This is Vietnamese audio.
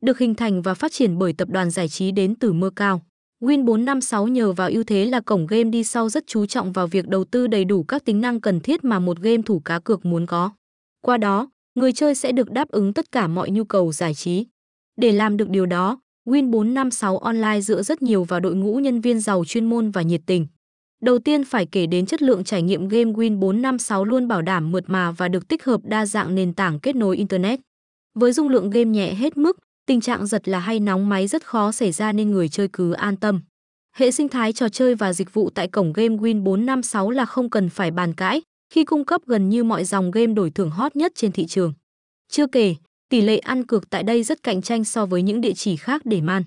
được hình thành và phát triển bởi tập đoàn giải trí đến từ mơ cao. Win 456 nhờ vào ưu thế là cổng game đi sau rất chú trọng vào việc đầu tư đầy đủ các tính năng cần thiết mà một game thủ cá cược muốn có. Qua đó, người chơi sẽ được đáp ứng tất cả mọi nhu cầu giải trí. Để làm được điều đó, Win 456 Online dựa rất nhiều vào đội ngũ nhân viên giàu chuyên môn và nhiệt tình. Đầu tiên phải kể đến chất lượng trải nghiệm game Win 456 luôn bảo đảm mượt mà và được tích hợp đa dạng nền tảng kết nối Internet. Với dung lượng game nhẹ hết mức, tình trạng giật là hay nóng máy rất khó xảy ra nên người chơi cứ an tâm. Hệ sinh thái trò chơi và dịch vụ tại cổng game Win 456 là không cần phải bàn cãi, khi cung cấp gần như mọi dòng game đổi thưởng hot nhất trên thị trường. Chưa kể, tỷ lệ ăn cược tại đây rất cạnh tranh so với những địa chỉ khác để man.